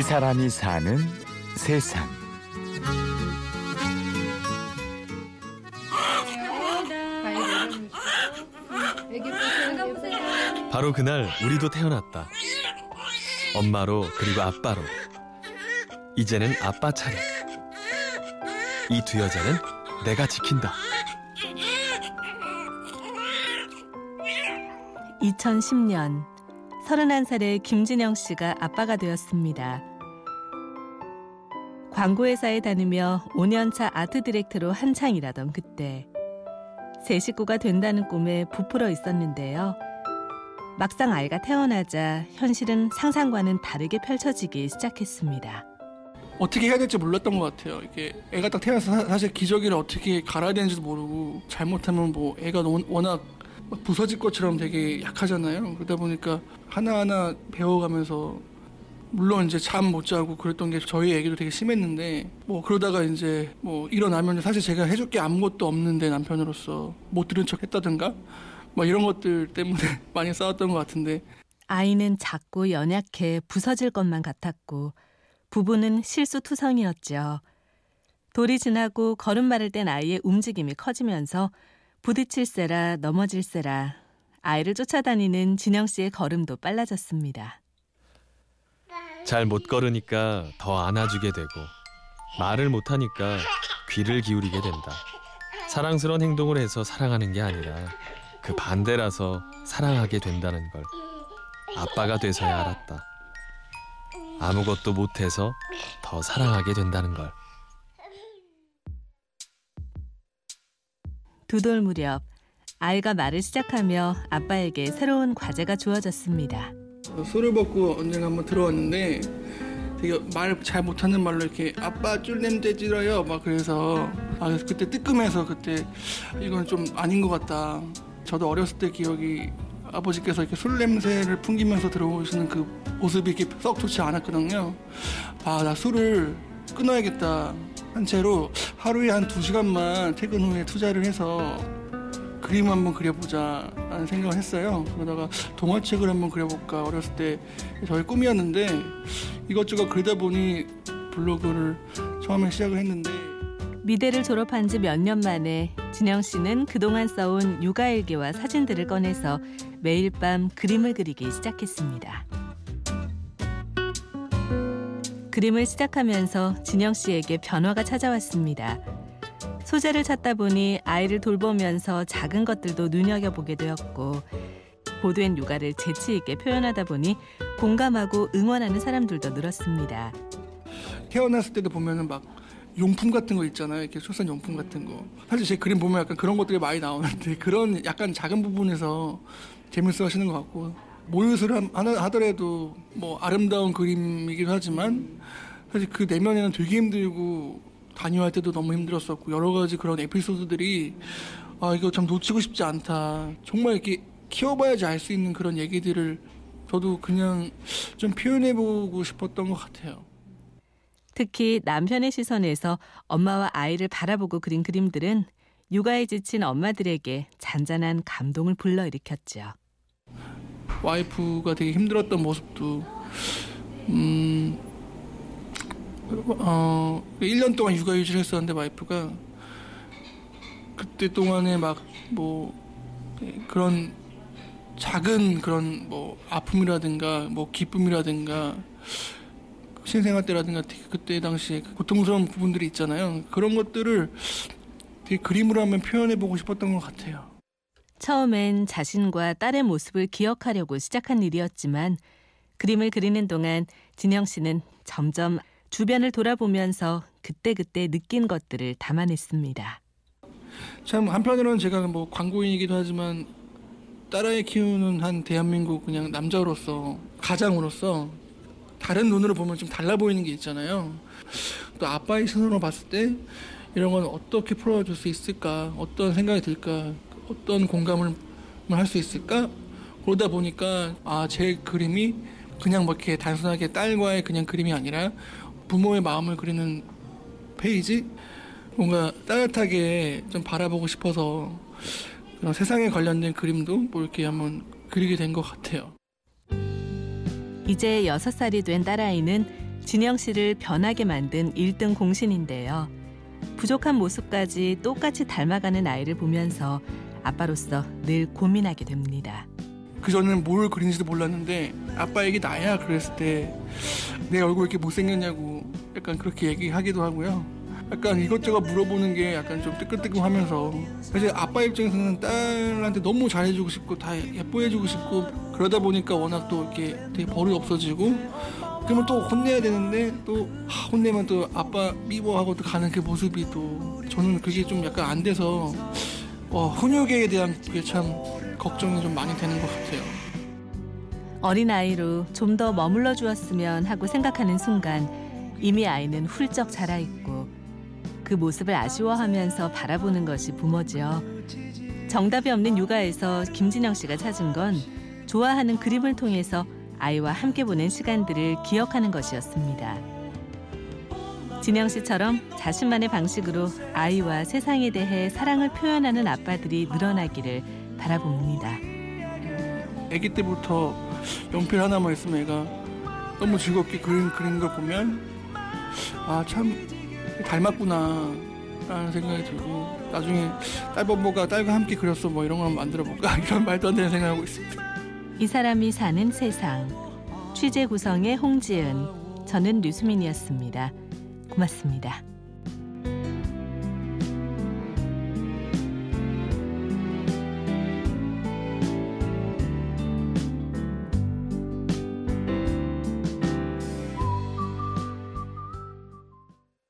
이 사람이 사는 세상. 바로 그날 우리도 태어났다. 엄마로 그리고 아빠로. 이제는 아빠 차례. 이 두 여자는 내가 지킨다. 2010년 31살의 김진영 씨가 아빠가 되었습니다. 광고회사에 다니며 5년차 아트 디렉터로 한창 일하던 그때 세 식구가 된다는 꿈에 부풀어 있었는데요. 막상 아이가 태어나자 현실은 상상과는 다르게 펼쳐지기 시작했습니다. 어떻게 해야 될지 몰랐던 것 같아요. 이게 애가 딱 태어나서 사, 실 기저귀를 어떻게 갈아야 되는지도 모르고 잘못하면 뭐 애가 워낙 부서질 것처럼 되게 약하잖아요. 그러다 보니까 하나하나 배워가면서 물론 이제 잠 못 자고 그랬던 게 저희 애기도 되게 심했는데 뭐 그러다가 이제 뭐 일어나면 사실 제가 해줄 게 아무것도 없는데 남편으로서 못 들은 척 했다든가 뭐 이런 것들 때문에 많이 싸웠던 것 같은데 아이는 작고 연약해 부서질 것만 같았고 부부는 실수투성이었죠. 돌이 지나고 걸음마를 뗀 아이의 움직임이 커지면서 부딪힐세라 넘어질세라 아이를 쫓아다니는 진영 씨의 걸음도 빨라졌습니다. 잘 못 걸으니까 더 안아주게 되고 말을 못하니까 귀를 기울이게 된다. 사랑스러운 행동을 해서 사랑하는 게 아니라 그 반대라서 사랑하게 된다는 걸 아빠가 돼서야 알았다. 아무것도 못해서 더 사랑하게 된다는 걸. 두 돌 무렵 아이가 말을 시작하며 아빠에게 새로운 과제가 주어졌습니다. 술을 먹고 언젠가 한번 들어왔는데 되게 말 잘 못하는 말로 이렇게 아빠 줄 냄새 찔러요 막 그래서 아 그래서 그때 뜨끔해서 그때 이건 좀 아닌 것 같다. 저도 어렸을 때 기억이 아버지께서 이렇게 술 냄새를 풍기면서 들어오시는 그 모습이 이렇게 썩 좋지 않았거든요. 아, 나 술을 끊어야겠다. 한 채로 하루에 한 두 시간만 퇴근 후에 투자를 해서 그림 한번 그려보자 라는 생각을 했어요. 그러다가 동화책을 한번 그려볼까 어렸을 때 저의 꿈이었는데 이것저것 그리다 보니 블로그를 처음에 시작을 했는데 미대를 졸업한 지 몇 년 만에 진영 씨는 그동안 써온 육아일기와 사진들을 꺼내서 매일 밤 그림을 그리기 시작했습니다. 그림을 시작하면서 진영 씨에게 변화가 찾아왔습니다. 소재를 찾다 보니 아이를 돌보면서 작은 것들도 눈여겨보게 되었고 보도엔 육아를 재치 있게 표현하다 보니 공감하고 응원하는 사람들도 늘었습니다. 태어났을 때도 보면은 막 용품 같은 거 있잖아요. 이렇게 출산 용품 같은 거. 사실 제 그림 보면 약간 그런 것들이 많이 나오는데 그런 약간 작은 부분에서 재밌어 하시는 것 같고 모유수를 하더라도 뭐 아름다운 그림이기도 하지만 사실 그 내면에는 되게 힘들고 다녀할 때도 너무 힘들었었고 여러 가지 그런 에피소드들이 아 이거 참 놓치고 싶지 않다. 정말 이렇게 키워봐야지 알 수 있는 그런 얘기들을 저도 그냥 좀 표현해보고 싶었던 것 같아요. 특히 남편의 시선에서 엄마와 아이를 바라보고 그린 그림들은 육아에 지친 엄마들에게 잔잔한 감동을 불러일으켰죠. 와이프가 되게 힘들었던 모습도 음, 어, 1년 동안 육아 유지를 했었는데 와이프가 그때 동안에 막 뭐 그런 작은 그런 뭐 아픔이라든가 뭐 기쁨이라든가 신생아 때라든가 그때 당시에 고통스러운 부분들이 있잖아요. 그런 것들을 되게 그림으로 한번 표현해 보고 싶었던 것 같아요. 처음엔 자신과 딸의 모습을 기억하려고 시작한 일이었지만 그림을 그리는 동안 진영 씨는 점점 주변을 돌아보면서 그때그때 느낀 것들을 담아냈습니다. 참 한편으로는 제가 뭐 광고인이기도 하지만 딸아이 키우는 한 대한민국 그냥 남자로서 가장으로서 다른 눈으로 보면 좀 달라 보이는 게 있잖아요. 또 아빠의 시선으로 봤을 때 이런 건 어떻게 풀어줄 수 있을까? 어떤 생각이 들까? 어떤 공감을 할 수 있을까? 그러다 보니까 아 제 그림이 그냥 뭐 이렇게 단순하게 딸과의 그냥 그림이 아니라 부모의 마음을 그리는 페이지 뭔가 따뜻하게 좀 바라보고 싶어서 그런 세상에 관련된 그림도 뭐 이렇게 한번 그리게 된 것 같아요. 이제 6살이 된 딸아이는 진영 씨를 변하게 만든 1등 공신인데요. 부족한 모습까지 똑같이 닮아가는 아이를 보면서 아빠로서 늘 고민하게 됩니다. 그 전에는 뭘 그린지도 몰랐는데 아빠 얘기 나야 그랬을 때 내 얼굴 이렇게 못생겼냐고 약간 그렇게 얘기하기도 하고요. 약간 이것저것 물어보는 게 약간 좀 뜨끈뜨끈하면서 이제 아빠 입장에서는 딸한테 너무 잘해주고 싶고 다 예뻐해주고 싶고 그러다 보니까 워낙 또 이렇게 되게 버릇 없어지고 그러면 또 혼내야 되는데 또 하, 혼내면 또 아빠 미워하고 또 가는 그 모습이 또 저는 그게 좀 약간 안 돼서 어, 훈육에 대한 그게 참 걱정이 좀 많이 되는 것 같아요. 어린아이로 좀 더 머물러 주었으면 하고 생각하는 순간 이미 아이는 훌쩍 자라 있고 그 모습을 아쉬워하면서 바라보는 것이 부모지요. 정답이 없는 육아에서 김진영 씨가 찾은 건 좋아하는 그림을 통해서 아이와 함께 보낸 시간들을 기억하는 것이었습니다. 진영 씨처럼 자신만의 방식으로 아이와 세상에 대해 사랑을 표현하는 아빠들이 늘어나기를 바라봅니다. 아기 때부터 연필 하나만 있으면 애가 너무 즐겁게 그림 그리는 걸 보면 아 참 닮았구나 라는 생각이 들고 나중에 딸버버가 딸과 함께 그렸어 뭐 이런 거 한번 만들어 볼까 이런 말도 안 되는 생각하고 있습니다. 이 사람이 사는 세상 취재 구성의 홍지은 저는 류수민이었습니다. 고맙습니다.